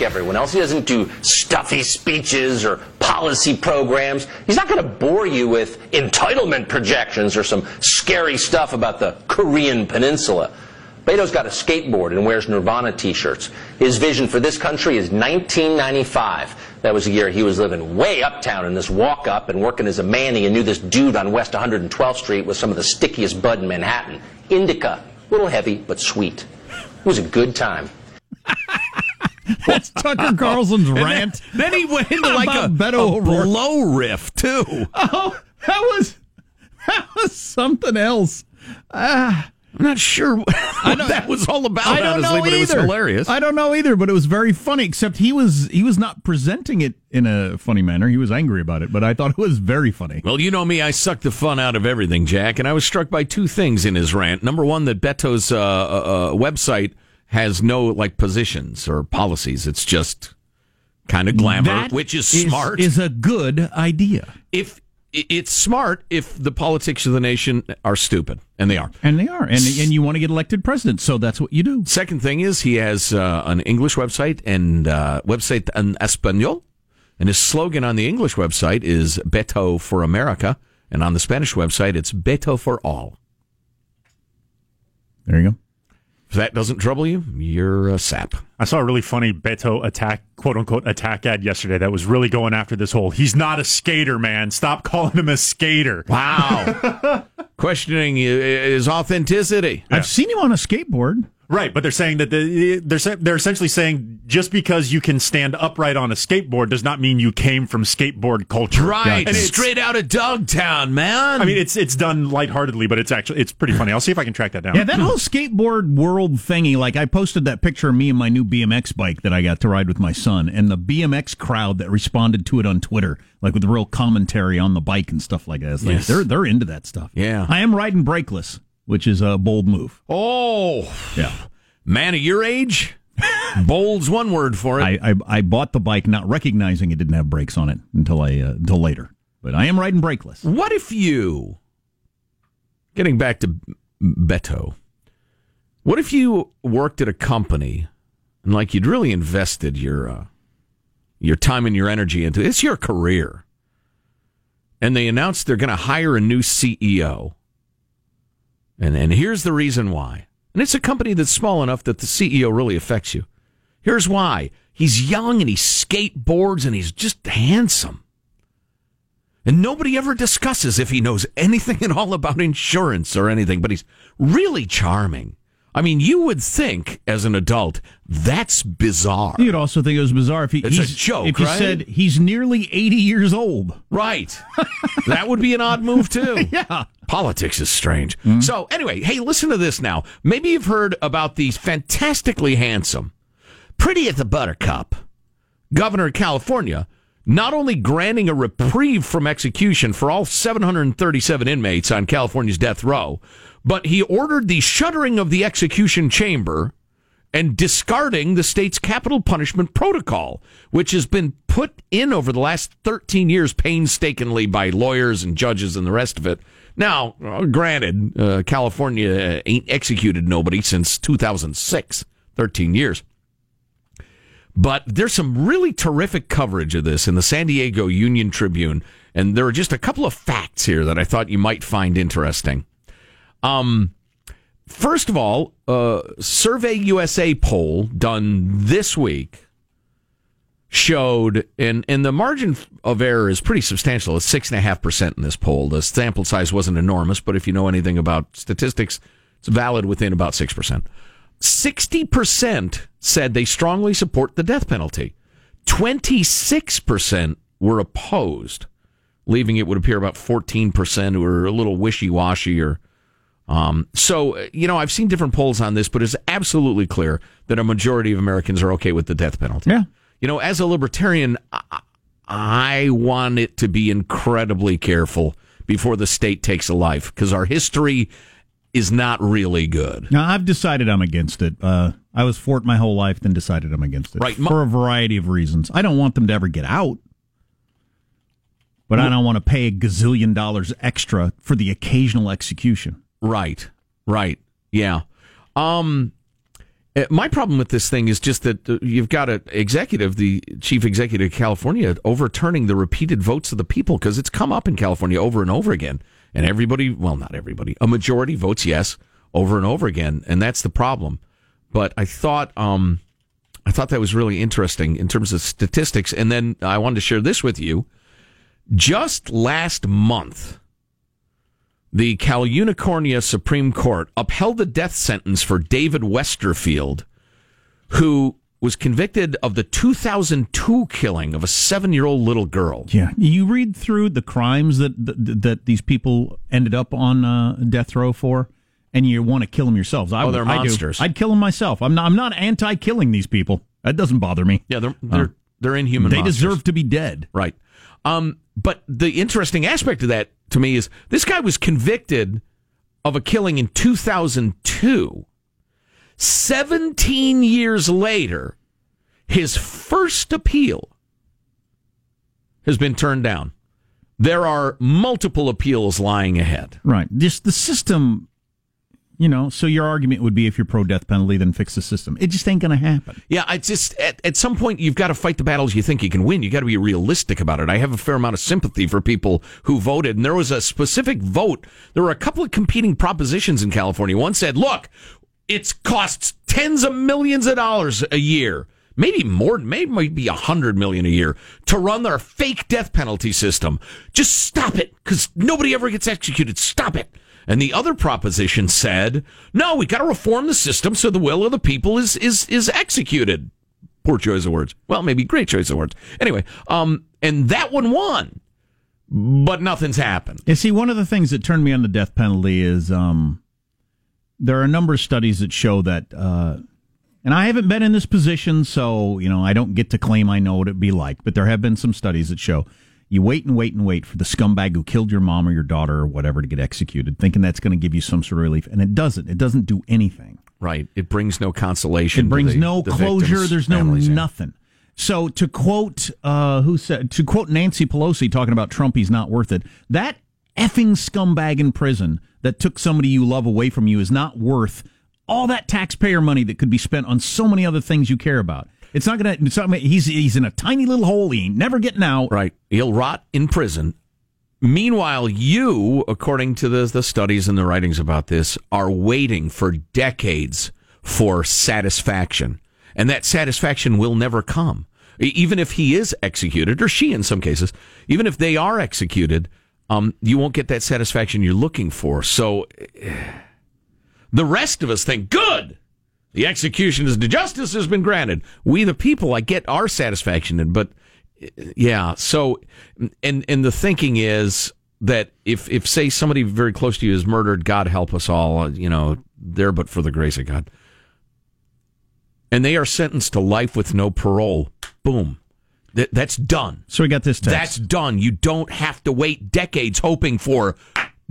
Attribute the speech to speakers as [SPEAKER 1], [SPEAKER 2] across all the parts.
[SPEAKER 1] Like everyone else. He doesn't do stuffy speeches or policy programs. He's not going to bore you with entitlement projections or some scary stuff about the Korean Peninsula. Beto's got a skateboard and wears Nirvana t-shirts. His vision for this country is 1995. That was the year he was living way uptown in this walk up and working as a manny and knew this dude on West 112th Street with some of the stickiest bud in Manhattan. Indica. Little heavy, but sweet. It was a good time.
[SPEAKER 2] That's Tucker Carlson's rant.
[SPEAKER 3] Then, then, he went into like a,
[SPEAKER 2] Beto
[SPEAKER 3] a blow riff too.
[SPEAKER 2] Oh, that was that was something else. Ah.
[SPEAKER 3] I'm not sure what that was all about.
[SPEAKER 2] I don't
[SPEAKER 3] honestly,
[SPEAKER 2] know
[SPEAKER 3] but
[SPEAKER 2] either.
[SPEAKER 3] it was hilarious.
[SPEAKER 2] I don't know either, but it was very funny. Except he was he was not presenting it in a funny manner. He was angry about it, but I thought it was very funny.
[SPEAKER 3] Well, you know me, I suck the fun out of everything, Jack, and I was struck by two things in his rant. Number one, that Beto's uh, uh, website has no like positions or policies. It's just kind of glamour,
[SPEAKER 2] That
[SPEAKER 3] which is,
[SPEAKER 2] is
[SPEAKER 3] smart.
[SPEAKER 2] Is a good idea,
[SPEAKER 3] if it's smart if the politics of the nation are stupid, and they are.
[SPEAKER 2] and they are, and and you want to get elected president, so that's what you do.
[SPEAKER 3] Second thing is he has uh, an English website and uh, website in Espanol, and his slogan on the English website is "Beto for America," and on the Spanish website it's "Beto for all."
[SPEAKER 2] There you go.
[SPEAKER 3] If that doesn't trouble you, you're a sap.
[SPEAKER 4] I saw a really funny Beto attack, quote unquote, attack ad yesterday that was really going after this whole he's not a skater, man. Stop calling him a skater.
[SPEAKER 3] Wow. Questioning his authenticity.
[SPEAKER 2] I've seen him on a skateboard.
[SPEAKER 4] Right, but they're saying that the, they're they're essentially saying just because you can stand upright on a skateboard does not mean you came from skateboard culture.
[SPEAKER 3] Right.
[SPEAKER 4] And it's-
[SPEAKER 3] Straight out of Dogtown, man.
[SPEAKER 4] I mean, it's it's done lightheartedly, but it's actually it's pretty funny. I'll see if I can track that down.
[SPEAKER 2] Yeah, that whole skateboard world thingy. Like I posted that picture of me and my new BMX bike that I got to ride with my son, and the BMX crowd that responded to it on Twitter, like with real commentary on the bike and stuff like that. It's like
[SPEAKER 3] Yes.
[SPEAKER 2] they're they're into that stuff.
[SPEAKER 3] Yeah.
[SPEAKER 2] I am riding brakeless, which is a bold move.
[SPEAKER 3] oh,
[SPEAKER 2] Yeah.
[SPEAKER 3] Man of your age? Bold's one word for it.
[SPEAKER 2] I, I I bought the bike not recognizing it didn't have brakes on it until I uh, until later. But I am riding brakeless.
[SPEAKER 3] What if you, getting back to Beto, what if you worked at a company and like you'd really invested your uh, your time and your energy into it's your career, and they announced they're going to hire a new CEO, and and here's the reason why, and it's a company that's small enough that the CEO really affects you. Here's why: he's young and he skateboards and he's just handsome. And nobody ever discusses if he knows anything at all about insurance or anything, but he's really charming. I mean, you would think as an adult, that's bizarre.
[SPEAKER 2] You'd also think it was bizarre if he
[SPEAKER 3] It's a joke,
[SPEAKER 2] If you
[SPEAKER 3] right?
[SPEAKER 2] said he's nearly eighty years old.
[SPEAKER 3] Right. that would be an odd move, too.
[SPEAKER 2] Yeah.
[SPEAKER 3] Politics is strange. Mm-hmm. So, anyway, hey, listen to this now. Maybe you've heard about the fantastically handsome, pretty at the buttercup governor of California not only granting a reprieve from execution for all 737 inmates on California's death row, but he ordered the shuttering of the execution chamber and discarding the state's capital punishment protocol, which has been put in over the last 13 years painstakingly by lawyers and judges and the rest of it. Now, uh, granted, uh, California ain't executed nobody since 2006, 13 years. But there's some really terrific coverage of this in the San Diego Union Tribune, and there are just a couple of facts here that I thought you might find interesting. Um, first of all, uh, Survey USA poll done this week showed, and and the margin of error is pretty substantial. It's six and a half percent in this poll. The sample size wasn't enormous, but if you know anything about statistics, it's valid within about six percent. 60% said they strongly support the death penalty. 26% were opposed, leaving it would appear about 14% who are a little wishy-washy or um, so, you know, I've seen different polls on this, but it's absolutely clear that a majority of Americans are okay with the death penalty.
[SPEAKER 2] Yeah.
[SPEAKER 3] You know, as a libertarian, I, I want it to be incredibly careful before the state takes a life because our history is not really good.
[SPEAKER 2] Now I've decided I'm against it. Uh, I was for it my whole life, then decided I'm against it
[SPEAKER 3] Right.
[SPEAKER 2] for a variety of reasons. I don't want them to ever get out, but I don't want to pay a gazillion dollars extra for the occasional execution.
[SPEAKER 3] Right. Right. Yeah. Um Uh, My problem with this thing is just that uh, you've got an executive, the chief executive of California, overturning the repeated votes of the people because it's come up in California over and over again. And everybody, well, not everybody, a majority votes yes over and over again. And that's the problem. But I thought, um, I thought that was really interesting in terms of statistics. And then I wanted to share this with you. Just last month, the Cal Unicornia Supreme Court upheld the death sentence for David Westerfield, who was convicted of the 2002 killing of a seven year old little girl.
[SPEAKER 2] Yeah, you read through the crimes that that, that these people ended up on uh, death row for, and you want to kill them yourselves. I,
[SPEAKER 3] Oh, they're
[SPEAKER 2] I do.
[SPEAKER 3] monsters.
[SPEAKER 2] I'd kill them myself. I'm not. I'm not anti-killing these people. That doesn't bother me.
[SPEAKER 3] Yeah, they're they're, they're inhuman.
[SPEAKER 2] they
[SPEAKER 3] monsters.
[SPEAKER 2] deserve to be dead.
[SPEAKER 3] Right. Um, but the interesting aspect of that to me is this guy was convicted of a killing in 2002. 17 years later, his first appeal has been turned down. There are multiple appeals lying ahead.
[SPEAKER 2] Right. Just the system. You know, so your argument would be if you're pro death penalty, then fix the system. It just ain't going to happen.
[SPEAKER 3] Yeah, it's just at, at some point you've got to fight the battles you think you can win. You got to be realistic about it. I have a fair amount of sympathy for people who voted, and there was a specific vote. There were a couple of competing propositions in California. One said, "Look, it costs tens of millions of dollars a year." Maybe more, maybe might be a hundred million a year to run their fake death penalty system. Just stop it, because nobody ever gets executed. Stop it. And the other proposition said, no, we got to reform the system so the will of the people is is is executed. Poor choice of words. Well, maybe great choice of words. Anyway, um, and that one won, but nothing's happened.
[SPEAKER 2] You see, one of the things that turned me on the death penalty is um, there are a number of studies that show that, uh, and I haven't been in this position, so you know I don't get to claim I know what it'd be like. But there have been some studies that show you wait and wait and wait for the scumbag who killed your mom or your daughter or whatever to get executed, thinking that's going to give you some sort of relief, and it doesn't. It doesn't do anything.
[SPEAKER 3] Right. It brings no consolation.
[SPEAKER 2] It brings
[SPEAKER 3] the-
[SPEAKER 2] no
[SPEAKER 3] the
[SPEAKER 2] closure. There's no
[SPEAKER 3] families, yeah.
[SPEAKER 2] nothing. So to quote uh, who said to quote Nancy Pelosi talking about Trump, he's not worth it. That effing scumbag in prison that took somebody you love away from you is not worth all that taxpayer money that could be spent on so many other things you care about. It's not gonna. He's he's in a tiny little hole. He ain't never getting out.
[SPEAKER 3] Right. He'll rot in prison. Meanwhile, you, according to the, the studies and the writings about this, are waiting for decades for satisfaction. And that satisfaction will never come. Even if he is executed, or she in some cases, even if they are executed, um, you won't get that satisfaction you're looking for. So eh, the rest of us think, good! The execution is the justice has been granted. We, the people, I get our satisfaction in, but yeah. So, and and the thinking is that if if say somebody very close to you is murdered, God help us all. uh, You know, there but for the grace of God, and they are sentenced to life with no parole. Boom, that, that's done.
[SPEAKER 2] So we got this text.
[SPEAKER 3] That's done. You don't have to wait decades hoping for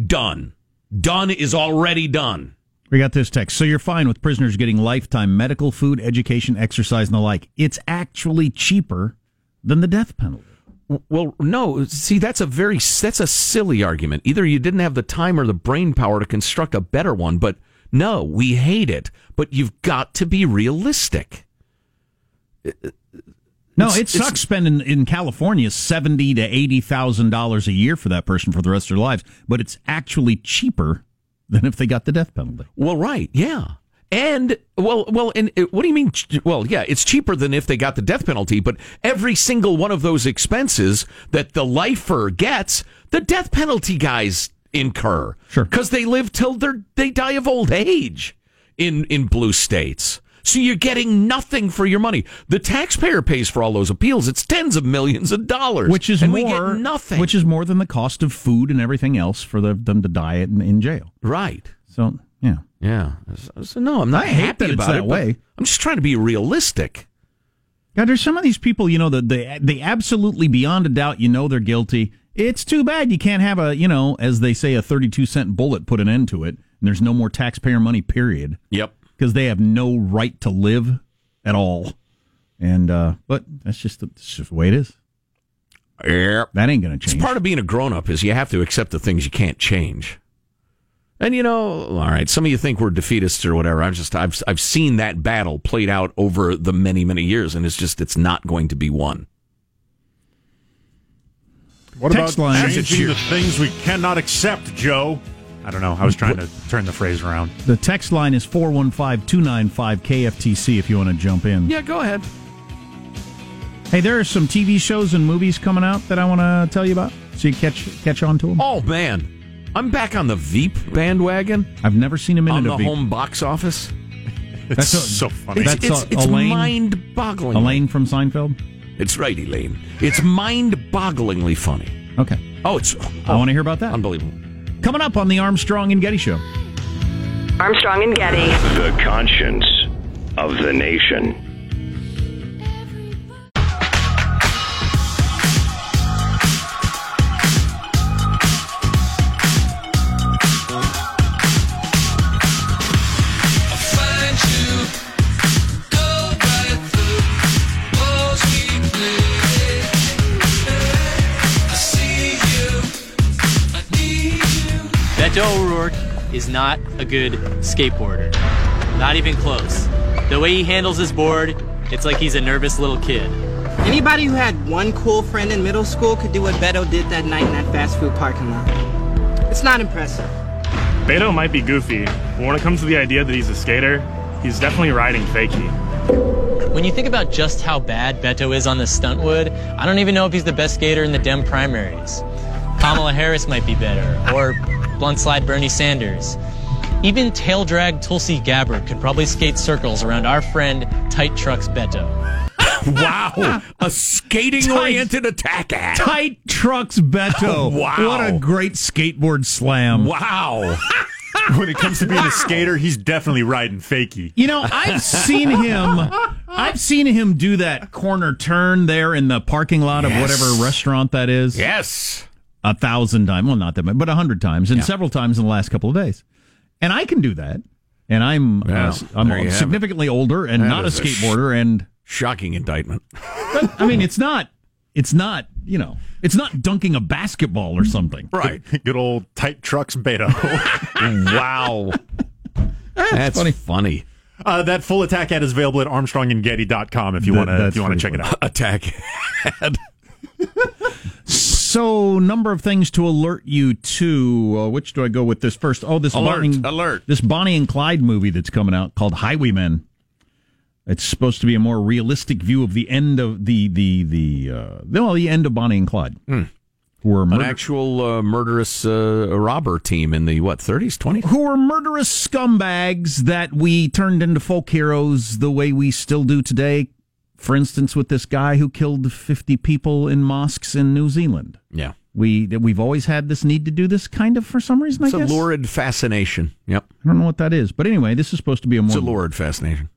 [SPEAKER 3] done. Done is already done.
[SPEAKER 2] We got this text. So you're fine with prisoners getting lifetime medical, food, education, exercise, and the like. It's actually cheaper than the death penalty.
[SPEAKER 3] Well, no. See, that's a very that's a silly argument. Either you didn't have the time or the brain power to construct a better one, but no, we hate it. But you've got to be realistic.
[SPEAKER 2] Uh, uh, no,
[SPEAKER 3] It's-
[SPEAKER 2] it
[SPEAKER 3] it's-
[SPEAKER 2] sucks spending in California seventy to eighty thousand dollars a year for that person for the rest of their lives, but it's actually cheaper than if they got the death penalty.
[SPEAKER 3] Well, right, yeah. And well, well, and what do you mean? ch- Well, yeah, it's cheaper than if they got the death penalty, but every single one of those expenses that the lifer gets, the death penalty guys incur.
[SPEAKER 2] Sure.
[SPEAKER 3] because they live till they they die of old age in in blue states. So you're getting nothing for your money. The taxpayer pays for all those appeals. It's tens of millions of dollars,
[SPEAKER 2] Which is
[SPEAKER 3] and
[SPEAKER 2] more
[SPEAKER 3] we get nothing.
[SPEAKER 2] Which is more than the cost of food and everything else for the, them to die in, in jail.
[SPEAKER 3] right.
[SPEAKER 2] So yeah.
[SPEAKER 3] Yeah. So, so no, I'm not
[SPEAKER 2] I hate
[SPEAKER 3] happy
[SPEAKER 2] that it's
[SPEAKER 3] about
[SPEAKER 2] that
[SPEAKER 3] it.
[SPEAKER 2] way.
[SPEAKER 3] I'm just trying to be realistic.
[SPEAKER 2] God, there's some of these people, you know, that they they absolutely beyond a doubt, you know, they're guilty. It's too bad you can't have a, you know, as they say, a 32 cent bullet put an end to it, and there's no more taxpayer money. Period.
[SPEAKER 3] Yep.
[SPEAKER 2] Because they have no right to live at all. And uh, but that's just the, that's just the way it is.
[SPEAKER 3] Yep.
[SPEAKER 2] That ain't going to
[SPEAKER 3] It's
[SPEAKER 2] change.
[SPEAKER 3] part of being a grown up is you have to accept the things you can't change. And you know, all right, some of you think we're defeatists or whatever. I'm just I've I've seen that battle played out over the many many years, and it's just it's not going to be won.
[SPEAKER 4] What
[SPEAKER 2] Text
[SPEAKER 4] about
[SPEAKER 2] line.
[SPEAKER 4] changing the things we cannot accept, Joe? I don't know. I was trying to turn the phrase around.
[SPEAKER 2] The text line is 415 295 KFTC if you want to jump in.
[SPEAKER 3] Yeah, go ahead.
[SPEAKER 2] Hey, there are some TV shows and movies coming out that I want to tell you about so you catch catch on to them.
[SPEAKER 3] Oh man, I'm back on the Veep bandwagon
[SPEAKER 2] I've never seen him in a minute
[SPEAKER 3] on the
[SPEAKER 2] of Veep.
[SPEAKER 3] home box office.
[SPEAKER 4] It's
[SPEAKER 2] That's a-
[SPEAKER 4] so funny.
[SPEAKER 3] It's,
[SPEAKER 2] That's
[SPEAKER 3] it's, it's
[SPEAKER 2] Elaine?
[SPEAKER 3] mind-boggling.
[SPEAKER 2] Elaine from Seinfeld?
[SPEAKER 3] It's right, Elaine. It's mind-bogglingly funny.
[SPEAKER 2] Okay.
[SPEAKER 3] Oh, it's
[SPEAKER 2] I want to oh, hear about that.
[SPEAKER 3] unbelievable.
[SPEAKER 2] Coming up on the Armstrong and Getty Show.
[SPEAKER 5] Armstrong and Getty.
[SPEAKER 6] The conscience of the nation.
[SPEAKER 7] Beto O'Rourke is not a good skateboarder. Not even close. The way he handles his board, it's like he's a nervous little kid.
[SPEAKER 8] Anybody who had one cool friend in middle school could do what Beto did that night in that fast food parking lot. It's not impressive.
[SPEAKER 9] Beto might be goofy, but when it comes to the idea that he's a skater, he's definitely riding fakie.
[SPEAKER 7] When you think about just how bad Beto is on the stuntwood, I don't even know if he's the best skater in the Dem primaries. Kamala Harris might be better, or blunt slide Bernie Sanders. Even tail drag Tulsi Gabbard could probably skate circles around our friend Tight Trucks Beto.
[SPEAKER 3] Wow, a skating-oriented attack ad.
[SPEAKER 2] Tight Trucks Beto.
[SPEAKER 3] Wow.
[SPEAKER 2] What a great skateboard slam.
[SPEAKER 3] Wow.
[SPEAKER 4] when it comes to being a skater, he's definitely riding fakie.
[SPEAKER 2] You know, I've seen him. I've seen him do that corner turn there in the parking lot of whatever restaurant that is.
[SPEAKER 3] Yes.
[SPEAKER 2] A thousand times. Well, not that many, but a hundred times, and
[SPEAKER 3] Yeah.
[SPEAKER 2] several times in the last couple of days. And I can do that. And I'm
[SPEAKER 3] Well,
[SPEAKER 2] uh, I'm
[SPEAKER 3] there you have
[SPEAKER 2] significantly older and
[SPEAKER 3] That
[SPEAKER 2] not a
[SPEAKER 3] is a sh-
[SPEAKER 2] skateboarder. and
[SPEAKER 3] Shocking indictment.
[SPEAKER 2] I mean, it's not. It's not. You know, it's not dunking a basketball or something.
[SPEAKER 3] Right.
[SPEAKER 4] Good old tight trucks Beto.
[SPEAKER 3] wow. That's
[SPEAKER 2] funny.
[SPEAKER 3] funny.
[SPEAKER 4] uh, that full attack ad is available at armstrongandgetty.com if you want to if
[SPEAKER 2] that's
[SPEAKER 4] you want to
[SPEAKER 2] pretty
[SPEAKER 4] check it out.
[SPEAKER 3] Attack ad.
[SPEAKER 2] So, number of things to alert you to. Uh, which do I go with this first? Oh, this
[SPEAKER 3] Alert,
[SPEAKER 2] Bonnie,
[SPEAKER 3] alert.
[SPEAKER 2] This Bonnie and Clyde movie that's coming out called Highwaymen. It's supposed to be a more realistic view of the end of the the the uh, well, the end of Bonnie and Clyde, who were
[SPEAKER 3] An actual uh, murderous uh, robber team in the, what, 30s, 20s?
[SPEAKER 2] who were murderous scumbags that we turned into folk heroes the way we still do today. For instance, with this guy who killed 50 people in mosques in New Zealand.
[SPEAKER 3] Yeah.
[SPEAKER 2] We we've always had this need to do this kind of for some reason.
[SPEAKER 3] It's
[SPEAKER 2] I
[SPEAKER 3] a
[SPEAKER 2] guess
[SPEAKER 3] lurid fascination. Yep.
[SPEAKER 2] I don't know what that is, but anyway, this is supposed to be a
[SPEAKER 3] It's
[SPEAKER 2] more
[SPEAKER 3] a lurid fascination.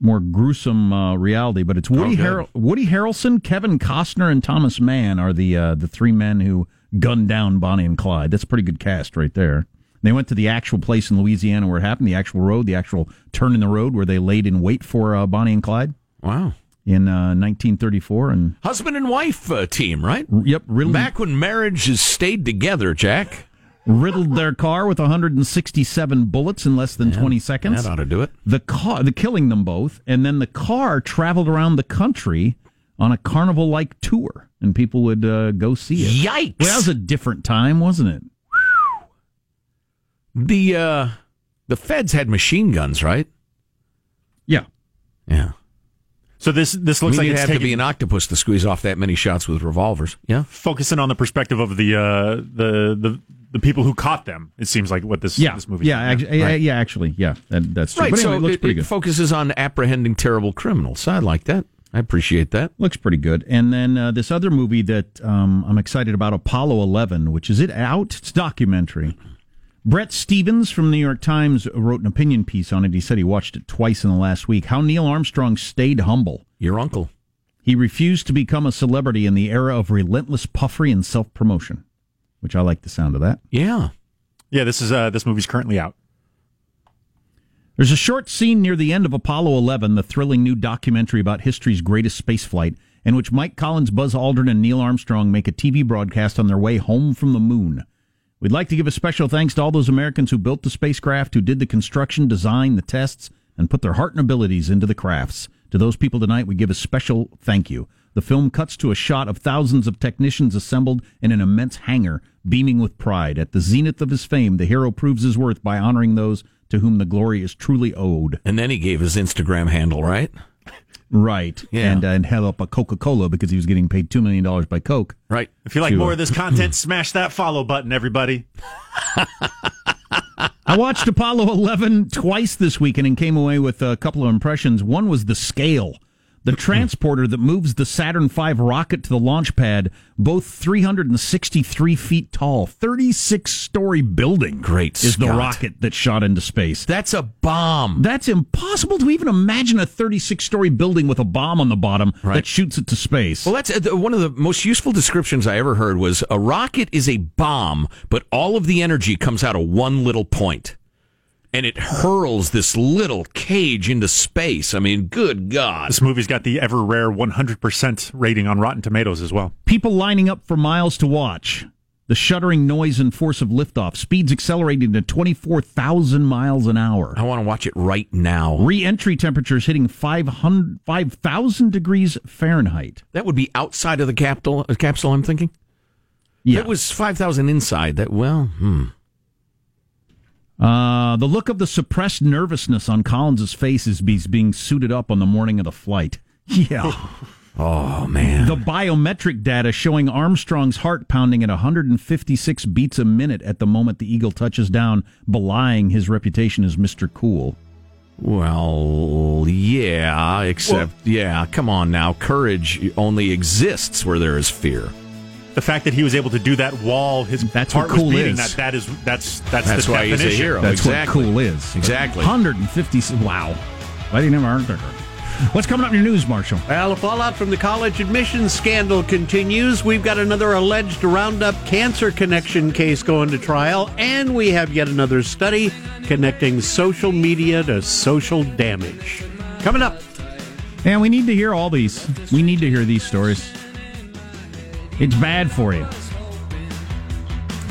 [SPEAKER 2] more gruesome uh, reality. But it's Woody
[SPEAKER 3] Oh.
[SPEAKER 2] Harrel- Woody Harrelson, Kevin Costner, and Thomas Mann are the uh, the three men who gunned down Bonnie and Clyde. That's a pretty good cast right there. They went to the actual place in Louisiana where it happened, the actual road, the actual turn in the road where they laid in wait for uh, Bonnie and Clyde
[SPEAKER 3] Wow.
[SPEAKER 2] in uh, 1934. And
[SPEAKER 3] Husband and wife uh, team, right?
[SPEAKER 2] yep, riddled,
[SPEAKER 3] Back when marriages stayed together, Jack.
[SPEAKER 2] riddled their car with 167 bullets in less than 20 seconds.
[SPEAKER 3] That ought to do it.
[SPEAKER 2] the car, the killing them both, and then the car traveled around the country on a carnival-like tour, and people would uh, go see it.
[SPEAKER 3] Yikes.
[SPEAKER 2] Well, that was a different time, wasn't it?
[SPEAKER 3] the uh, the feds had machine guns, right?
[SPEAKER 2] Yeah.
[SPEAKER 3] Yeah.
[SPEAKER 4] So this this
[SPEAKER 3] I
[SPEAKER 4] looks
[SPEAKER 3] mean,
[SPEAKER 4] like
[SPEAKER 3] it'd
[SPEAKER 4] it's
[SPEAKER 3] have
[SPEAKER 4] taking,
[SPEAKER 3] to be an octopus to squeeze off that many shots with revolvers. Yeah.
[SPEAKER 4] focusing on the perspective of the uh, the the the people who caught them. It seems like what this
[SPEAKER 2] Yeah.
[SPEAKER 4] this movie.
[SPEAKER 2] yeah, actually, yeah, yeah, actually, yeah, that, that's true.
[SPEAKER 3] Right.
[SPEAKER 2] But anyway,
[SPEAKER 3] so
[SPEAKER 2] it looks pretty
[SPEAKER 3] it
[SPEAKER 2] good.
[SPEAKER 3] focuses on apprehending terrible criminals. I like that. I appreciate that.
[SPEAKER 2] looks pretty good. And then uh, this other movie that um, I'm excited about, Apollo 11, which is it out? It's a documentary. Bret Stephens from the New York Times wrote an opinion piece on it. He said he watched it twice in the last week. How Neil Armstrong stayed humble.
[SPEAKER 3] Your uncle.
[SPEAKER 2] He refused to become a celebrity in the era of relentless puffery and self promotion, which I like the sound of that.
[SPEAKER 3] Yeah.
[SPEAKER 4] yeah. This is uh, this movie's currently out.
[SPEAKER 2] There's a short scene near the end of Apollo 11, the thrilling new documentary about history's greatest spaceflight, in which Mike Collins, Buzz Aldrin, and Neil Armstrong make a TV broadcast on their way home from the moon. We'd like to give a special thanks to all those Americans who built the spacecraft, who did the construction, design, the tests, and put their heart and abilities into the crafts. To those people tonight, we give a special thank you. The film cuts to a shot of thousands of technicians assembled in an immense hangar, beaming with pride. At the zenith of his fame, the hero proves his worth by honoring those to whom the glory is truly owed.
[SPEAKER 3] And then he gave his Instagram handle, right?
[SPEAKER 2] Right.
[SPEAKER 3] Yeah.
[SPEAKER 2] And, uh, and held up a Coca Cola because he was getting paid $2 million by Coke.
[SPEAKER 3] Right.
[SPEAKER 4] If you like
[SPEAKER 2] to,
[SPEAKER 4] more
[SPEAKER 2] uh,
[SPEAKER 4] of this content, smash that follow button, everybody.
[SPEAKER 2] I watched Apollo 11 twice this weekend and came away with a couple of impressions. One was the scale. The transporter that moves the Saturn V rocket to the launch pad, both 363 feet tall, 36 story building.
[SPEAKER 3] Great
[SPEAKER 2] Is the rocket that shot into space.
[SPEAKER 3] That's a bomb.
[SPEAKER 2] That's impossible to even imagine a 36 story building with a bomb on the bottom
[SPEAKER 3] Right.
[SPEAKER 2] that shoots it to space.
[SPEAKER 3] Well, that's uh, one of the most useful descriptions I ever heard was a rocket is a bomb, but all of the energy comes out of one little point. And it hurls this little cage into space. I mean, good God.
[SPEAKER 4] This movie's got the ever rare 100% rating on Rotten Tomatoes as well.
[SPEAKER 2] People lining up for miles to watch. The shuddering noise and force of liftoff. Speeds accelerating to 24,000 miles an hour.
[SPEAKER 3] I want to watch it right now.
[SPEAKER 2] Re-entry temperatures hitting 500 5,000 degrees Fahrenheit.
[SPEAKER 3] That would be outside of the capsule, uh, capsule I'm thinking.
[SPEAKER 2] Yeah.
[SPEAKER 3] It was 5,000 inside. That, well, hmm.
[SPEAKER 2] Uh, the look of the suppressed nervousness on Collins's face is he's being suited up on the morning of the flight. Yeah.
[SPEAKER 3] Oh, man.
[SPEAKER 2] the biometric data showing Armstrong's heart pounding at 156 beats a minute at the moment the Eagle touches down, belying his reputation as Mr. Cool.
[SPEAKER 3] Well, yeah, except, yeah, come on now. Courage only exists where there is fear.
[SPEAKER 4] The fact that he was able to do that while his
[SPEAKER 2] That's
[SPEAKER 4] heart
[SPEAKER 2] what cool
[SPEAKER 4] was beating,
[SPEAKER 2] is.
[SPEAKER 4] that, that is that's that's,
[SPEAKER 3] That's
[SPEAKER 4] the
[SPEAKER 3] why he's a hero.
[SPEAKER 2] That's
[SPEAKER 3] exactly.
[SPEAKER 2] what cool is.
[SPEAKER 3] Exactly.
[SPEAKER 2] 150. Wow. Why didn't have a heart What's coming up in your news, Marshall?
[SPEAKER 10] Well, the fallout from the college admissions scandal continues. We've got another alleged Roundup cancer connection case going to trial, and we have yet another study connecting social media to social damage. Coming up.
[SPEAKER 2] And we need to hear all these. We need to hear these stories. It's bad for you.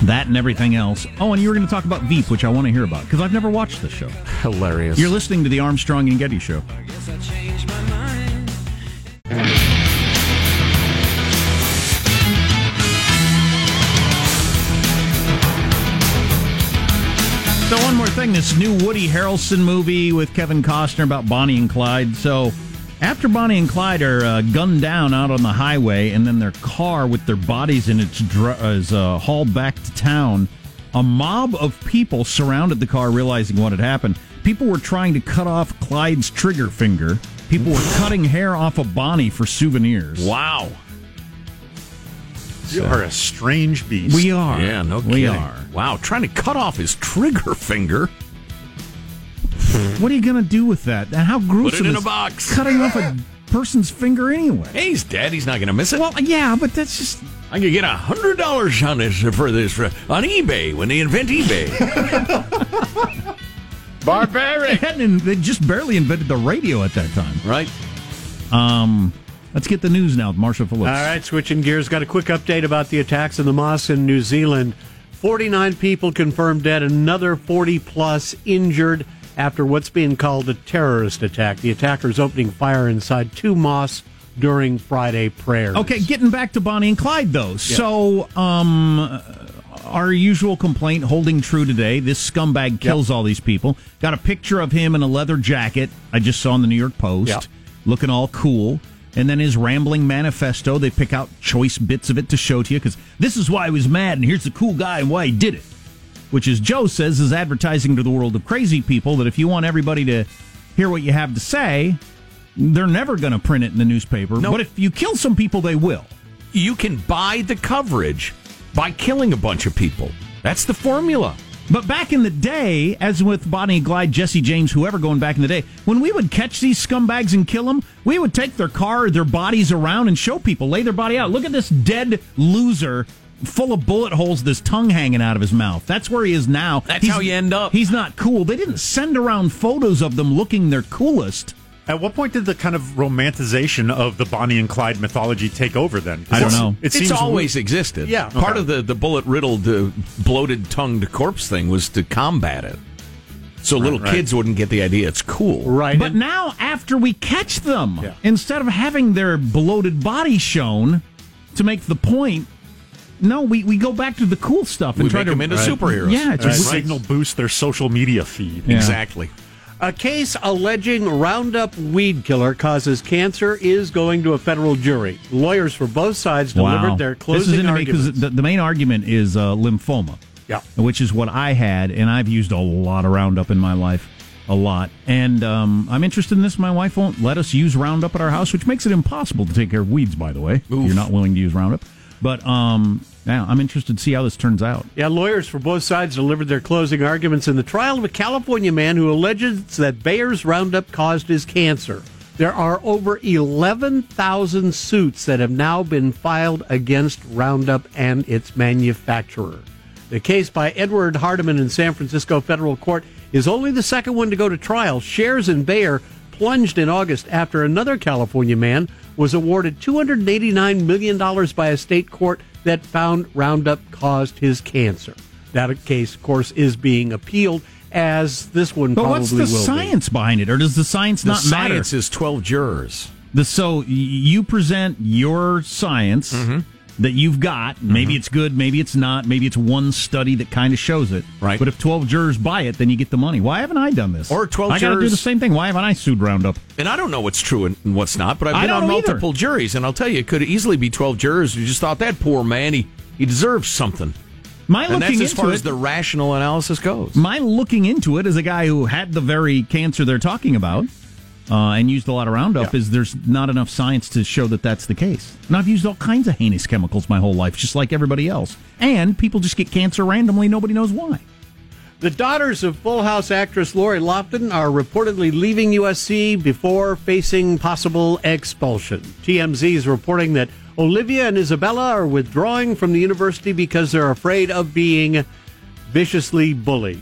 [SPEAKER 2] That and everything else. Oh, and you were going to talk about Veep, which I want to hear about because I've never watched this show.
[SPEAKER 3] Hilarious.
[SPEAKER 2] You're listening to the Armstrong and Getty Show. So one more thing, this new Woody Harrelson movie with Kevin Costner about Bonnie and Clyde. So after Bonnie and Clyde are uh, gunned down out on the highway, and then their car with their bodies in its dr- is uh, hauled back to town, a mob of people surrounded the car, realizing what had happened. People were trying to cut off Clyde's trigger finger. People were cutting hair off of Bonnie for souvenirs.
[SPEAKER 3] wow.
[SPEAKER 4] You are a strange beast.
[SPEAKER 2] We are.
[SPEAKER 3] Yeah, no kidding.
[SPEAKER 2] We are.
[SPEAKER 3] Wow, trying to cut off his trigger finger.
[SPEAKER 2] What are you going to do with that? And how gruesome Put it
[SPEAKER 3] in a box.
[SPEAKER 2] cutting off a person's finger anyway?
[SPEAKER 3] Hey, he's dead. He's not going to miss it.
[SPEAKER 2] Well, yeah, but that's just
[SPEAKER 3] I could get a hundred dollars on this for this for, on eBay when they invent eBay.
[SPEAKER 2] Barbaric. They, hadn't, they just barely invented the radio at that time.
[SPEAKER 3] right?
[SPEAKER 2] Um, let's get the news now with Marshall Phillips.
[SPEAKER 10] All right, switching gears. Got a quick update about the attacks in the mosque in New Zealand. 49 people confirmed dead, another 40 plus injured after what's being called a terrorist attack. The attackers opening fire inside two mosques during Friday prayers.
[SPEAKER 2] Okay, getting back to Bonnie and Clyde though. So, um, our usual complaint holding true today. This scumbag kills all these people. Got a picture of him in a leather jacket. I just saw in the New York Post,
[SPEAKER 10] Yep.
[SPEAKER 2] looking all cool. And then his rambling manifesto. They pick out choice bits of it to show to you because this is why he was mad, and here's the cool guy and why he did it. Which, is Joe says, is advertising to the world of crazy people that if you want everybody to hear what you have to say, they're never going to print it in the newspaper.
[SPEAKER 3] No.
[SPEAKER 2] But if you kill some people, they will.
[SPEAKER 3] You can buy the coverage by killing a bunch of people. That's the formula.
[SPEAKER 2] But back in the day, as with Bonnie and Clyde, Jesse James, whoever going back in the day, when we would catch these scumbags and kill them, we would take their car or their bodies around and show people, lay their body out. Look at this dead loser full of bullet holes, this tongue hanging out of his mouth. That's where he is now.
[SPEAKER 3] That's how you end up.
[SPEAKER 2] He's not cool. They didn't send around photos of them looking their coolest.
[SPEAKER 4] At what point did the kind of romanticization of the Bonnie and Clyde mythology take over? Then
[SPEAKER 2] I don't know.
[SPEAKER 4] It
[SPEAKER 3] it's
[SPEAKER 4] seems
[SPEAKER 3] always existed.
[SPEAKER 10] Yeah.
[SPEAKER 3] Part of the, the bullet riddled, uh, bloated tongued corpse thing was to combat it. So little
[SPEAKER 4] right.
[SPEAKER 3] kids wouldn't get the idea it's cool.
[SPEAKER 10] Right.
[SPEAKER 2] But
[SPEAKER 10] and-
[SPEAKER 2] now, after we catch them,
[SPEAKER 10] Yeah.
[SPEAKER 2] instead of having their bloated body shown to make the point, no, we, we go back to the cool stuff and
[SPEAKER 3] We
[SPEAKER 2] try
[SPEAKER 3] make
[SPEAKER 2] to
[SPEAKER 3] them into superheroes.
[SPEAKER 2] Yeah, it's
[SPEAKER 4] to
[SPEAKER 2] right.
[SPEAKER 4] signal boost their social media feed.
[SPEAKER 2] Yeah.
[SPEAKER 3] Exactly.
[SPEAKER 10] A case alleging Roundup weed killer causes cancer is going to a federal jury. Lawyers for both sides delivered
[SPEAKER 2] Wow.
[SPEAKER 10] their
[SPEAKER 2] this is
[SPEAKER 10] closing arguments.
[SPEAKER 2] because the, the main argument is uh, lymphoma.
[SPEAKER 10] Yeah.
[SPEAKER 2] which is what I had, and I've used a lot of Roundup in my life, a lot. And um, I'm interested in this. My wife won't let us use Roundup at our house, which makes it impossible to take care of weeds. By the way, if you're not willing to use Roundup. But um, now I'm interested to see how this turns out.
[SPEAKER 10] Yeah, lawyers for both sides delivered their closing arguments in the trial of a California man who alleges that Bayer's Roundup caused his cancer. There are over 11,000 suits that have now been filed against Roundup and its manufacturer. The case by Edward Hardeman in San Francisco federal court is only the second one to go to trial. Shares in Bayer plunged in August after another California man was awarded $289 million by a state court that found Roundup caused his cancer. That case, of course, is being appealed as this one
[SPEAKER 2] But
[SPEAKER 10] probably
[SPEAKER 2] what's the
[SPEAKER 10] will
[SPEAKER 2] science behind it, or does the science
[SPEAKER 3] The
[SPEAKER 2] not matter?
[SPEAKER 3] science is 12 jurors.
[SPEAKER 2] The, so you present your science
[SPEAKER 3] Mm-hmm.
[SPEAKER 2] That you've got. Maybe mm-hmm. it's good, maybe it's not. Maybe it's one study that kind of shows it.
[SPEAKER 3] Right.
[SPEAKER 2] But if 12 jurors buy it, then you get the money. Why haven't I done this?
[SPEAKER 3] Or 12
[SPEAKER 2] I gotta do the same thing. Why haven't I sued Roundup?
[SPEAKER 3] And I don't know what's true and what's not, but I've been on
[SPEAKER 2] know either.
[SPEAKER 3] multiple juries, and I'll tell you, it could easily be 12 jurors who just thought that poor man, he, he deserves something.
[SPEAKER 2] My
[SPEAKER 3] And
[SPEAKER 2] looking
[SPEAKER 3] that's as
[SPEAKER 2] into
[SPEAKER 3] far
[SPEAKER 2] it,
[SPEAKER 3] as the rational analysis goes.
[SPEAKER 2] my looking into it as a guy who had the very cancer they're talking about uh, and used a lot of Roundup is there's not enough science to show that that's the case. And I've used all kinds of heinous chemicals my whole life, just like everybody else. And people just get cancer randomly. Nobody knows why.
[SPEAKER 10] The daughters of Full House actress Lori Loughlin are reportedly leaving USC before facing possible expulsion. TMZ is reporting that Olivia and Isabella are withdrawing from the university because they're afraid of being viciously bullied.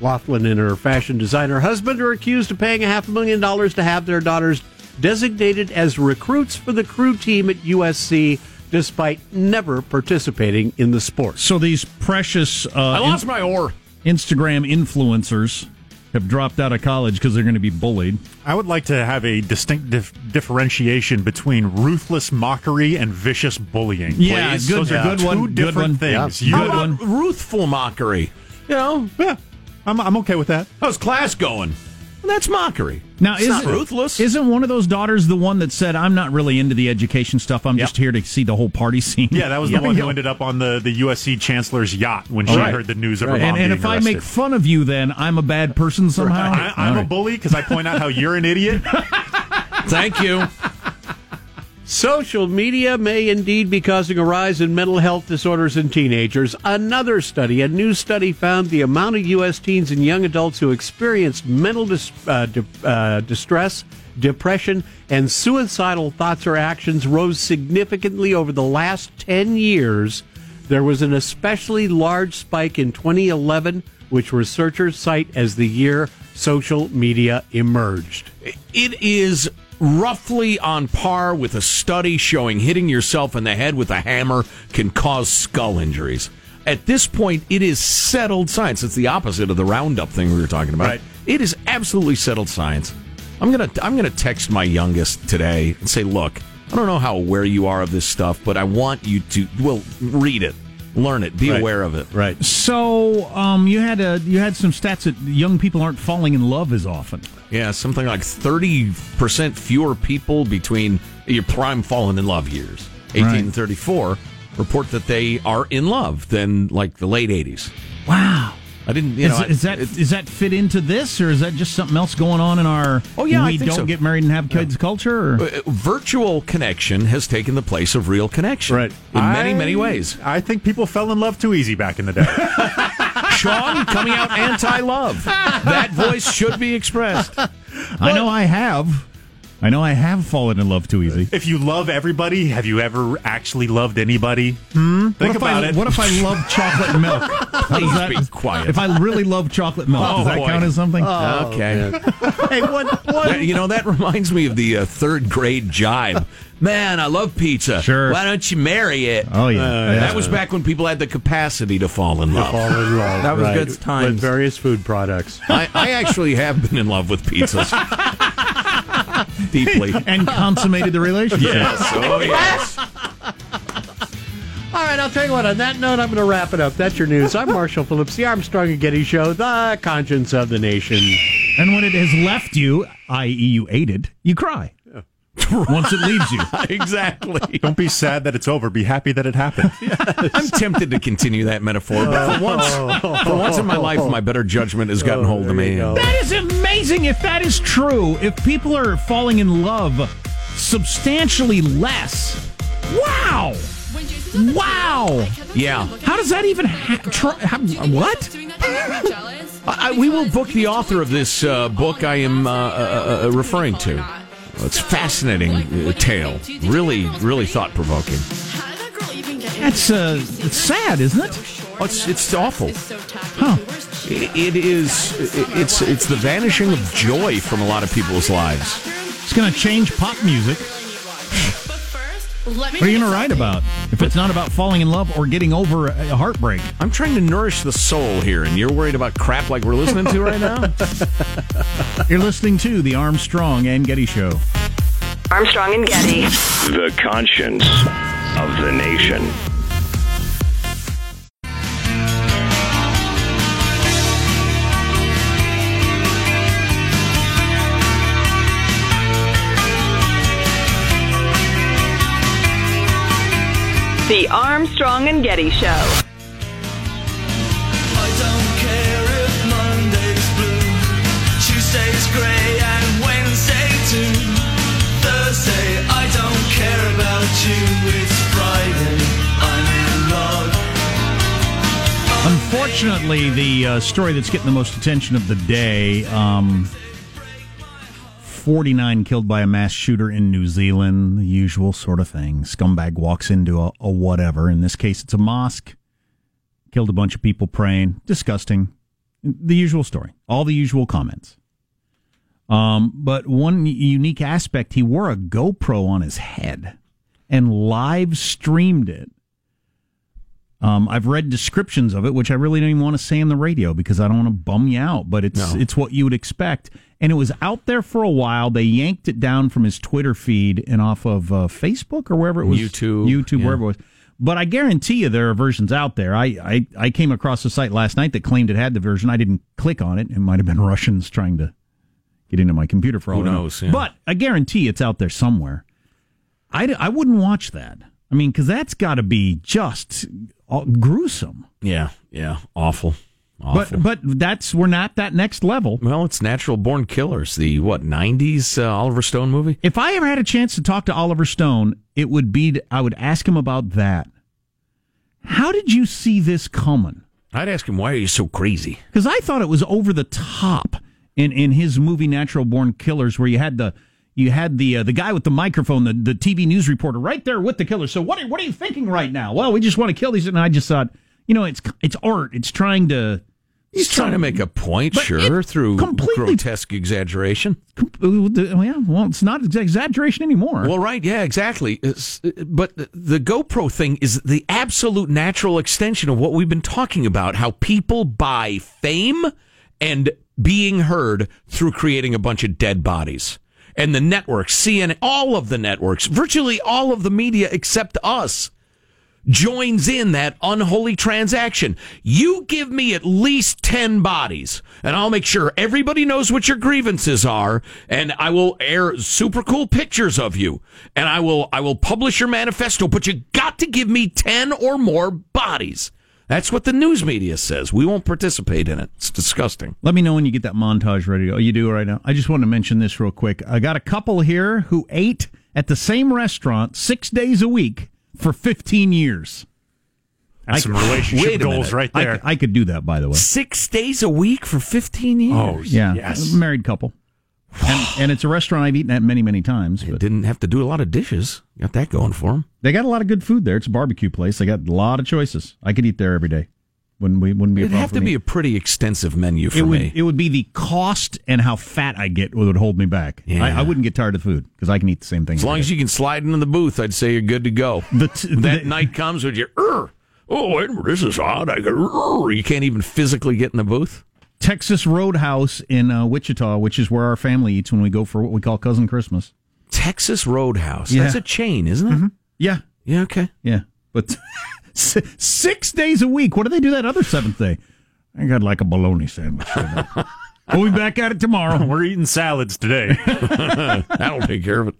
[SPEAKER 10] Loughlin and her fashion designer husband are accused of paying a half a million dollars to have their daughters designated as recruits for the crew team at USC despite never participating in the sport.
[SPEAKER 2] So these precious uh,
[SPEAKER 3] I lost
[SPEAKER 2] in-
[SPEAKER 3] my oar.
[SPEAKER 2] Instagram influencers have dropped out of college because they're going to be bullied.
[SPEAKER 4] I would like to have a distinct dif- differentiation between ruthless mockery and vicious bullying.
[SPEAKER 2] Yeah,
[SPEAKER 4] please.
[SPEAKER 2] good-
[SPEAKER 4] Those are
[SPEAKER 2] good
[SPEAKER 4] two
[SPEAKER 2] one, good
[SPEAKER 4] different
[SPEAKER 2] one.
[SPEAKER 4] things.
[SPEAKER 2] Yeah.
[SPEAKER 4] You,
[SPEAKER 3] How
[SPEAKER 2] Good
[SPEAKER 3] about
[SPEAKER 2] one.
[SPEAKER 3] ruthful mockery? You know,
[SPEAKER 4] yeah, I'm, I'm okay with that.
[SPEAKER 3] how's class going? Well, that's mockery.
[SPEAKER 2] Now,
[SPEAKER 3] it's
[SPEAKER 2] is
[SPEAKER 3] not ruthless.
[SPEAKER 2] Isn't one of those daughters the one that said, "I'm not really into the education stuff. I'm just here to see the whole party scene"?
[SPEAKER 4] Yeah, that was the
[SPEAKER 2] Yeah.
[SPEAKER 4] one who ended up on the, the USC chancellor's yacht when she
[SPEAKER 2] Right.
[SPEAKER 4] heard the news of her
[SPEAKER 2] And,
[SPEAKER 4] mom
[SPEAKER 2] and
[SPEAKER 4] being
[SPEAKER 2] if I make fun of you, then I'm a bad person somehow.
[SPEAKER 4] I, I'm
[SPEAKER 2] All
[SPEAKER 4] a
[SPEAKER 2] right.
[SPEAKER 4] bully because I point out how you're an idiot.
[SPEAKER 3] Thank you.
[SPEAKER 10] Social media may indeed be causing a rise in mental health disorders in teenagers. Another study, a new study, found the amount of U.S. teens and young adults who experienced mental dis- uh, di- uh, distress, depression, and suicidal thoughts or actions rose significantly over the last 10 years. There was an especially large spike in 2011, which researchers cite as the year social media emerged.
[SPEAKER 3] It is roughly on par with a study showing hitting yourself in the head with a hammer can cause skull injuries. At this point, it is settled science. It's the opposite of the roundup thing we were talking about.
[SPEAKER 10] Right.
[SPEAKER 3] It is absolutely settled science. I'm gonna I'm gonna text my youngest today and say, look, I don't know how aware you are of this stuff, but I want you to well read it, learn it, be
[SPEAKER 10] Right.
[SPEAKER 3] aware of it.
[SPEAKER 10] Right.
[SPEAKER 2] So, um, you had a, you had some stats that young people aren't falling in love as often.
[SPEAKER 3] Yeah, something like 30% fewer people between your prime falling in love years, 18
[SPEAKER 2] Right.
[SPEAKER 3] and 34, report that they are in love than like the late 80s.
[SPEAKER 2] Wow.
[SPEAKER 3] I didn't, you
[SPEAKER 2] Is,
[SPEAKER 3] know.
[SPEAKER 2] is that
[SPEAKER 3] it-
[SPEAKER 2] is that fit into this, or is that just something else going on in our?
[SPEAKER 3] Oh, yeah, I
[SPEAKER 2] we
[SPEAKER 3] think
[SPEAKER 2] don't
[SPEAKER 3] so.
[SPEAKER 2] get married and have kids culture. Or?
[SPEAKER 3] uh, virtual connection has taken the place of real connection.
[SPEAKER 10] Right.
[SPEAKER 3] In many, many ways.
[SPEAKER 4] I think people fell in love too easy back in the day.
[SPEAKER 3] Sean coming out anti love. That voice should be expressed.
[SPEAKER 2] I know I have. I know I have fallen in love too easy.
[SPEAKER 4] If you love everybody, have you ever actually loved anybody? Hmm? Think
[SPEAKER 2] what if
[SPEAKER 4] about
[SPEAKER 2] I,
[SPEAKER 4] it.
[SPEAKER 2] What if I love chocolate milk? How does that,
[SPEAKER 3] be quiet.
[SPEAKER 2] If I really love chocolate milk,
[SPEAKER 3] Oh,
[SPEAKER 2] does that
[SPEAKER 3] boy.
[SPEAKER 2] count as something?
[SPEAKER 3] okay.
[SPEAKER 10] hey, what? What?
[SPEAKER 3] You know, that reminds me of the uh, third grade jibe. Man, I love pizza.
[SPEAKER 2] Sure.
[SPEAKER 3] Why don't you marry it?
[SPEAKER 2] Oh, yeah.
[SPEAKER 3] Uh,
[SPEAKER 2] Yeah.
[SPEAKER 3] That was back when people had the capacity to fall in love.
[SPEAKER 10] Fall in love.
[SPEAKER 11] That was
[SPEAKER 10] right,
[SPEAKER 11] good times.
[SPEAKER 10] With various food products.
[SPEAKER 3] I, I actually have been in love with pizzas. Deeply.
[SPEAKER 2] and consummated the relationship.
[SPEAKER 3] Yes. Oh, yes.
[SPEAKER 10] All right, I'll tell you what. On that note, I'm going to wrap it up. That's your news. I'm Marshall Phillips, the Armstrong and Getty Show, the conscience of the nation.
[SPEAKER 2] And when it has left you, i.e., you ate it, you cry. Once it leaves you.
[SPEAKER 3] exactly.
[SPEAKER 4] Don't be sad that it's over. Be happy that it happened.
[SPEAKER 3] I'm tempted to continue that metaphor, but for once, for once in my life, my better judgment has gotten hold of me.
[SPEAKER 2] That is amazing if that is true. If people are falling in love substantially less. Wow. Wow.
[SPEAKER 3] Yeah.
[SPEAKER 2] How does that even ha- try? How, what?
[SPEAKER 3] I, I- we will book the author of this uh, book I am uh, uh, uh, referring to. It's a fascinating uh, tale. Really, really thought provoking.
[SPEAKER 2] That's uh, it's sad, isn't it?
[SPEAKER 3] Oh, it's it's awful.
[SPEAKER 2] Huh.
[SPEAKER 3] It, it is. It's it's the vanishing of joy from a lot of people's lives.
[SPEAKER 2] It's going to change pop music. What are you going to write about if it's not about falling in love or getting over a a heartbreak?
[SPEAKER 3] I'm trying to nourish the soul here, and you're worried about crap like we're listening to right now.
[SPEAKER 2] You're listening to the Armstrong and Getty Show.
[SPEAKER 5] Armstrong and Getty.
[SPEAKER 6] The conscience of the nation.
[SPEAKER 5] The Armstrong and Getty Show.
[SPEAKER 12] I don't care if Monday's blue, Tuesday's grey, and Wednesday too. Thursday, I don't care about you. It's Friday, I'm in love.
[SPEAKER 2] Unfortunately, the uh, story that's getting the most attention of the day um, 49 killed by a mass shooter in New Zealand, the usual sort of thing. Scumbag walks into a, a whatever. In this case, it's a mosque. Killed a bunch of people praying. Disgusting. The usual story. All the usual comments. Um, but one unique aspect, he wore a GoPro on his head and live streamed it. Um, I've read descriptions of it, which I really don't even want to say on the radio because I don't want to bum you out. But it's
[SPEAKER 3] No.
[SPEAKER 2] it's what you would expect, and it was out there for a while. They yanked it down from his Twitter feed and off of uh, Facebook or wherever it was,
[SPEAKER 3] YouTube,
[SPEAKER 2] YouTube,
[SPEAKER 3] yeah.
[SPEAKER 2] wherever it was. But I guarantee you there are versions out there. I, I I came across a site last night that claimed it had the version. I didn't click on it. It might have been Russians trying to get into my computer for all
[SPEAKER 3] Who knows, yeah.
[SPEAKER 2] But I guarantee it's out there somewhere. I, I wouldn't watch that. I mean, because that's got to be just gruesome.
[SPEAKER 3] Yeah, yeah, awful, awful.
[SPEAKER 2] But but that's we're not that next level.
[SPEAKER 3] well, it's Natural Born Killers, the what '90s uh, Oliver Stone movie.
[SPEAKER 2] If I ever had a chance to talk to Oliver Stone, it would be I would ask him about that. How did you see this coming?
[SPEAKER 3] I'd ask him why are you so crazy.
[SPEAKER 2] Because I thought it was over the top in, in his movie Natural Born Killers, where you had the you had the uh, the guy with the microphone, the, the TV news reporter, right there with the killer. So what are, what are you thinking right now? Well, we just want to kill these, and I just thought, you know, it's it's art. It's trying to.
[SPEAKER 3] He's trying to make a point, sure, through
[SPEAKER 2] completely-
[SPEAKER 3] grotesque exaggeration.
[SPEAKER 2] Yeah, well, it's not exaggeration anymore.
[SPEAKER 3] Well, right, yeah, exactly. But the GoPro thing is the absolute natural extension of what we've been talking about how people buy fame and being heard through creating a bunch of dead bodies. And the networks, CNN, all of the networks, virtually all of the media except us, joins in that unholy transaction. You give me at least 10 bodies, and I'll make sure everybody knows what your grievances are, and I will air super cool pictures of you, and I will I will publish your manifesto, but you got to give me 10 or more bodies. That's what the news media says. We won't participate in it. It's disgusting.
[SPEAKER 2] Let me know when you get that montage ready. Oh, you do right now. I just want to mention this real quick. I got a couple here who ate at the same restaurant six days a week for 15 years.
[SPEAKER 4] That's
[SPEAKER 2] I-
[SPEAKER 4] some relationship goals
[SPEAKER 3] minute.
[SPEAKER 4] right
[SPEAKER 2] I,
[SPEAKER 4] there.
[SPEAKER 2] I could do that, by the way.
[SPEAKER 3] Six days a week for 15 years.
[SPEAKER 4] oh,
[SPEAKER 2] Yeah,
[SPEAKER 4] yes.
[SPEAKER 2] married couple. And, and it's a restaurant I've eaten at many, many times.
[SPEAKER 3] Didn't have to do a lot of dishes. Got that going for them.
[SPEAKER 2] they got a lot of good food there. It's a barbecue place. They got a lot of choices. I could eat there every day. Wouldn't we? Wouldn't be.
[SPEAKER 3] It'd have to
[SPEAKER 2] me.
[SPEAKER 3] be a pretty extensive menu for
[SPEAKER 2] it would
[SPEAKER 3] me.
[SPEAKER 2] it would be the cost and how fat I get would hold me back.
[SPEAKER 3] Yeah.
[SPEAKER 2] I, I wouldn't get tired of food because I can eat the same thing.
[SPEAKER 3] As long as you can slide into the booth, I'd say you're good to go.
[SPEAKER 2] The t-
[SPEAKER 3] that
[SPEAKER 2] the-
[SPEAKER 3] night comes with your, "Ur, oh, wait, this is odd. I go, you can't even physically get in the booth.
[SPEAKER 2] Texas Roadhouse in uh, Wichita, which is where our family eats when we go for what we call cousin Christmas.
[SPEAKER 3] Texas Roadhouse.
[SPEAKER 2] Yeah.
[SPEAKER 3] That's a chain, isn't it?
[SPEAKER 2] Yeah,
[SPEAKER 3] Yeah, okay.
[SPEAKER 2] yeah, but six days a week. What do they do that other seventh day? I got like a bologna sandwich. we'll be back at it tomorrow.
[SPEAKER 4] We're eating salads today.
[SPEAKER 3] That'll take care of it.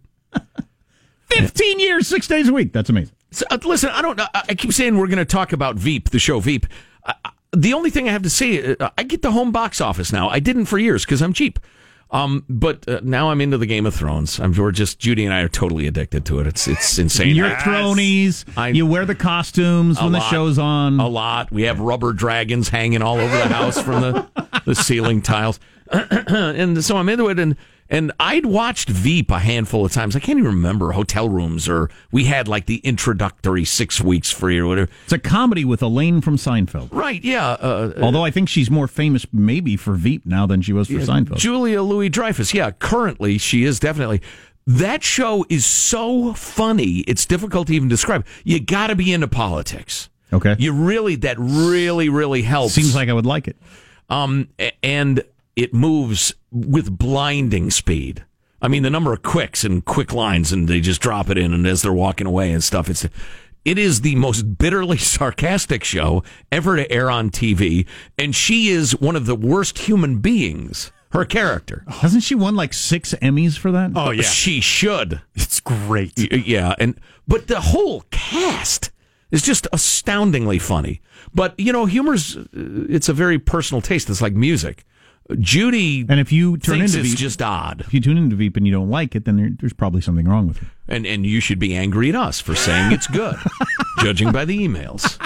[SPEAKER 2] Fifteen years, six days a week. That's amazing.
[SPEAKER 3] So, uh, listen, I don't. I, I keep saying we're going to talk about Veep, the show Veep. I, I- the only thing I have to say, uh, I get the home box office now. I didn't for years because I'm cheap. Um, but uh, now I'm into the Game of Thrones. I'm we're just Judy and I are totally addicted to it. It's it's insane.
[SPEAKER 2] You're thronies.
[SPEAKER 3] I-
[SPEAKER 2] you wear the costumes when the show's on.
[SPEAKER 3] a lot. We have rubber dragons hanging all over the house from the, the ceiling tiles. and so I'm into it and and I'd watched Veep a handful of times. I can't even remember hotel rooms or we had like the introductory six weeks free or whatever.
[SPEAKER 2] It's a comedy with Elaine from Seinfeld.
[SPEAKER 3] Right, yeah. Uh,
[SPEAKER 2] Although I think she's more famous maybe for Veep now than she was for Seinfeld.
[SPEAKER 3] Julia Louis Dreyfus. Yeah, currently she is definitely. That show is so funny. It's difficult to even describe. You got to be into politics.
[SPEAKER 2] Okay.
[SPEAKER 3] You really, that really, really helps.
[SPEAKER 2] Seems like I would like it.
[SPEAKER 3] um, and it moves with blinding speed. I mean, the number of quicks and quick lines, and they just drop it in, and as they're walking away and stuff, it's it is the most bitterly sarcastic show ever to air on TV, and she is one of the worst human beings. Her character,
[SPEAKER 2] Hasn't she won like six Emmys for that?
[SPEAKER 4] Oh yeah,
[SPEAKER 3] she should.
[SPEAKER 4] it's great.
[SPEAKER 3] Y- Yeah, and but the whole cast is just astoundingly funny. But you know, humor's uh, it's a very personal taste. It's like music. Judy
[SPEAKER 2] And if you turn into
[SPEAKER 3] it's
[SPEAKER 2] Veep,
[SPEAKER 3] just odd,
[SPEAKER 2] if you tune into Veep and you don't like it, then there, there's probably something wrong with it.
[SPEAKER 3] and and you should be angry at us for saying it's good, judging by the emails.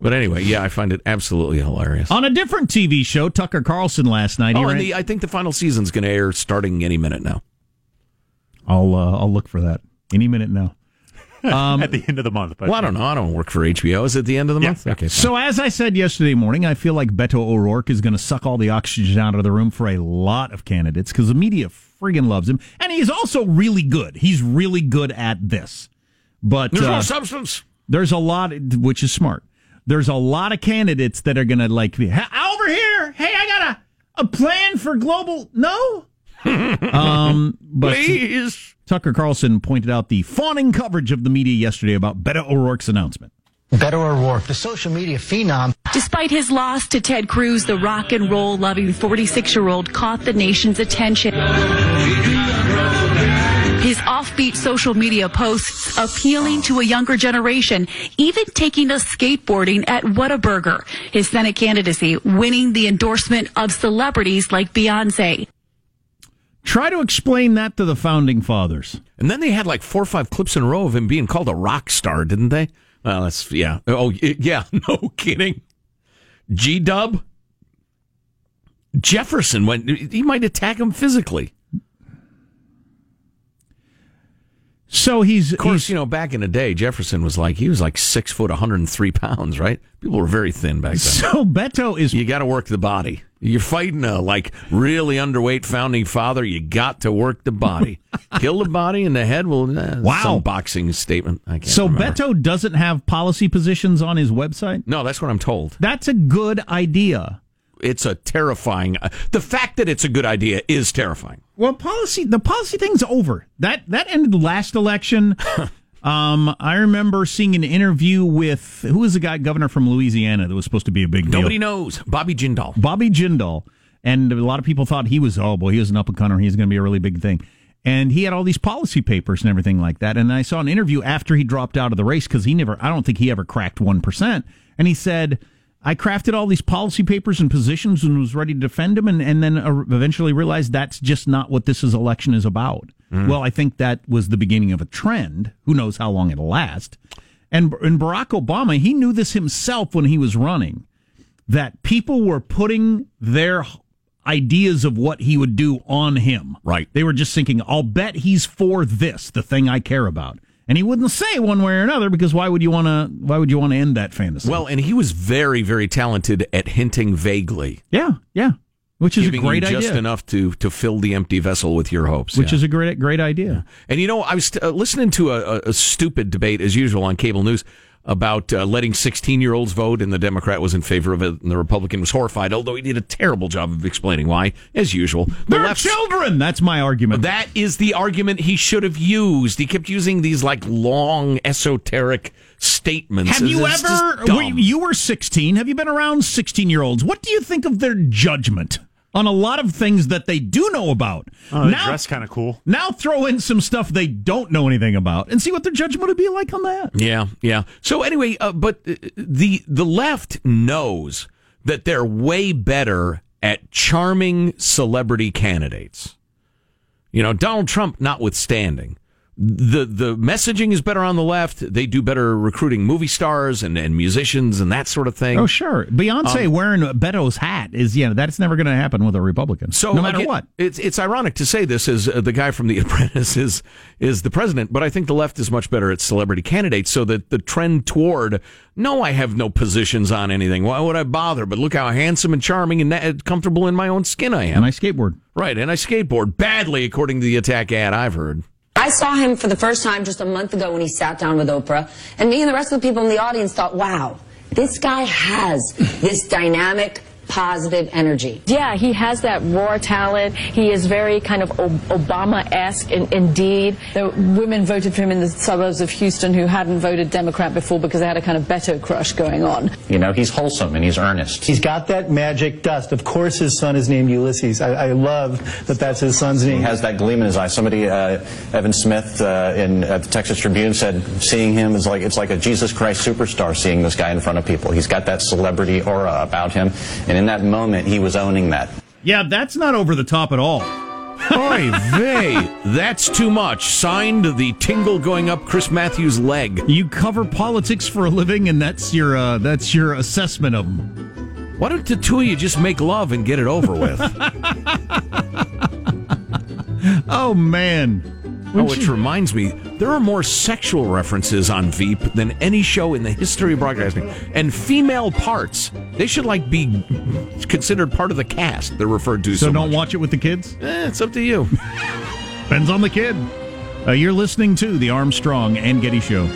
[SPEAKER 3] But anyway, yeah, I find it absolutely hilarious.
[SPEAKER 2] On a different TV show, Tucker Carlson last night.
[SPEAKER 3] Oh, and the, I think the final season's going to air starting any minute now.
[SPEAKER 2] I'll uh, I'll look for that any minute now.
[SPEAKER 4] at the end of the month. But
[SPEAKER 3] Well, I don't know. I don't work for HBO. Is it the end of the
[SPEAKER 4] Yeah.
[SPEAKER 3] month? Okay. fine.
[SPEAKER 2] So as I said yesterday morning, I feel like Beto O'Rourke is going to suck all the oxygen out of the room for a lot of candidates because the media friggin' loves him, and he's also really good. He's really good at this. But
[SPEAKER 3] There's
[SPEAKER 2] uh,
[SPEAKER 3] no substance.
[SPEAKER 2] there's a lot, which is smart. There's a lot of candidates that are going to like be over here. Hey, I got a a plan for global. No. um, but
[SPEAKER 3] Please.
[SPEAKER 2] Tucker Carlson pointed out the fawning coverage of the media yesterday about Beto O'Rourke's announcement.
[SPEAKER 11] Beto O'Rourke, the social media phenom.
[SPEAKER 13] Despite his loss to Ted Cruz, the rock and roll loving 46 year old caught the nation's attention. His offbeat social media posts appealing to a younger generation, even taking us skateboarding at Whataburger. His Senate candidacy winning the endorsement of celebrities like Beyonce.
[SPEAKER 2] Try to explain that to the founding fathers.
[SPEAKER 3] And then they had like four or five clips in a row of him being called a rock star, didn't they? Well, that's yeah. Oh, yeah. No kidding. G Dub Jefferson went. He might attack him physically.
[SPEAKER 2] So he's
[SPEAKER 3] Of course, you know, back in the day, Jefferson was like he was like six foot, 103 pounds, right? People were very thin back then.
[SPEAKER 2] So Beto is
[SPEAKER 3] You got to work the body. You're fighting a like really underweight founding father. You got to work the body. Kill the body, and the head will. eh,
[SPEAKER 2] Wow.
[SPEAKER 3] Some boxing statement. I can't.
[SPEAKER 2] so
[SPEAKER 3] remember.
[SPEAKER 2] Beto doesn't have policy positions on his website.
[SPEAKER 3] No, that's what I'm told.
[SPEAKER 2] That's a good idea.
[SPEAKER 3] It's a terrifying. uh, The fact that it's a good idea is terrifying.
[SPEAKER 2] Well, policy the policy thing's over. That that ended the last election. um, I remember seeing an interview with who was the guy governor from Louisiana that was supposed to be a big deal.
[SPEAKER 3] Nobody knows. Bobby Jindal.
[SPEAKER 2] Bobby Jindal, and a lot of people thought he was oh boy he was an up and comer he's going to be a really big thing, and he had all these policy papers and everything like that. And I saw an interview after he dropped out of the race because he never I don't think he ever cracked one percent, and he said. I crafted all these policy papers and positions and was ready to defend them, and, and then uh, eventually realized that's just not what this is election is about. Well, I think that was the beginning of a trend. Who knows how long it'll last? And, and Barack Obama, he knew this himself when he was running that people were putting their ideas of what he would do on him.
[SPEAKER 3] Right.
[SPEAKER 2] They were just thinking, I'll bet he's for this, the thing I care about. And he wouldn't say one way or another because why would you want to? Why would you want to end that fantasy?
[SPEAKER 3] Well, and he was very, very talented at hinting vaguely,
[SPEAKER 2] yeah, yeah, which is
[SPEAKER 3] giving
[SPEAKER 2] a great
[SPEAKER 3] you just
[SPEAKER 2] idea.
[SPEAKER 3] enough to to fill the empty vessel with your hopes.
[SPEAKER 2] which
[SPEAKER 3] yeah.
[SPEAKER 2] is a great, great idea.
[SPEAKER 3] And you know, I was uh, listening to a, a stupid debate as usual on cable news about uh, letting 16 year olds vote, and the Democrat was in favor of it, and the Republican was horrified, although he did a terrible job of explaining why, as usual. The
[SPEAKER 2] They're children. That's my argument.
[SPEAKER 3] That is the argument he should have used. He kept using these like long esoteric statements.
[SPEAKER 2] Have you ever? were you- you were 16. Have you been around 16 year olds? What do you think of their judgment on a lot of things that they do know about?
[SPEAKER 4] Oh,
[SPEAKER 2] now,
[SPEAKER 4] dress kind of cool.
[SPEAKER 2] now throw in some stuff they don't know anything about and see what their judgment would be like on that.
[SPEAKER 3] Yeah, yeah. So anyway, uh, but uh, the the left knows that they're way better at charming celebrity candidates. You know, Donald Trump notwithstanding. The the messaging is better on the left. They do better recruiting movie stars and, and musicians and that sort of thing.
[SPEAKER 2] Oh, sure. Beyonce
[SPEAKER 3] Um,
[SPEAKER 2] wearing Beto's hat is, yeah, that's never going to happen with a Republican.
[SPEAKER 3] So
[SPEAKER 2] no matter
[SPEAKER 3] again,
[SPEAKER 2] what.
[SPEAKER 3] it's it's ironic to say this as uh, the guy from The Apprentice is is the president, but I think the left is much better at celebrity candidates. So that the trend toward no, I have no positions on anything. Why would I bother? But look how handsome and charming and na- comfortable in my own skin I am.
[SPEAKER 2] And I skateboard.
[SPEAKER 3] Right, and I skateboard badly, according to the attack ad I've heard.
[SPEAKER 14] I saw him for the first time just a month ago when he sat down with Oprah, and me and the rest of the people in the audience thought, wow, this guy has this dynamic, positive energy.
[SPEAKER 15] Yeah, he has that raw talent. He is very kind of Obama-esque in, indeed. The women voted for him in the suburbs of Houston who hadn't voted Democrat before because they had a kind of Beto crush going on.
[SPEAKER 16] You know, he's wholesome and he's earnest.
[SPEAKER 11] He's got that magic dust. Of course, his son is named Ulysses. I, I love that that's his son's name.
[SPEAKER 16] He has that gleam in his eye. Somebody, uh, Evan Smith, uh, in at the Texas Tribune said, seeing him is like it's like a Jesus Christ superstar. Seeing this guy in front of people, he's got that celebrity aura about him, and in that moment, he was owning that.
[SPEAKER 2] Yeah, that's not over the top at all.
[SPEAKER 3] Oy vey, that's too much. Signed the tingle going up Chris Matthews' leg.
[SPEAKER 2] You cover politics for a living, and that's your uh, that's your assessment of them.
[SPEAKER 3] Why don't the two of you just make love and get it over with?
[SPEAKER 2] Oh man.
[SPEAKER 3] Oh, which reminds me, there are more sexual references on Veep than any show in the history of broadcasting. And female parts, they should like be considered part of the cast. They're referred to so,
[SPEAKER 2] So don't
[SPEAKER 3] much.
[SPEAKER 2] watch it with the kids.
[SPEAKER 3] Eh, it's up to you.
[SPEAKER 2] Depends on the kid. Uh, you're listening to the Armstrong and Getty Show.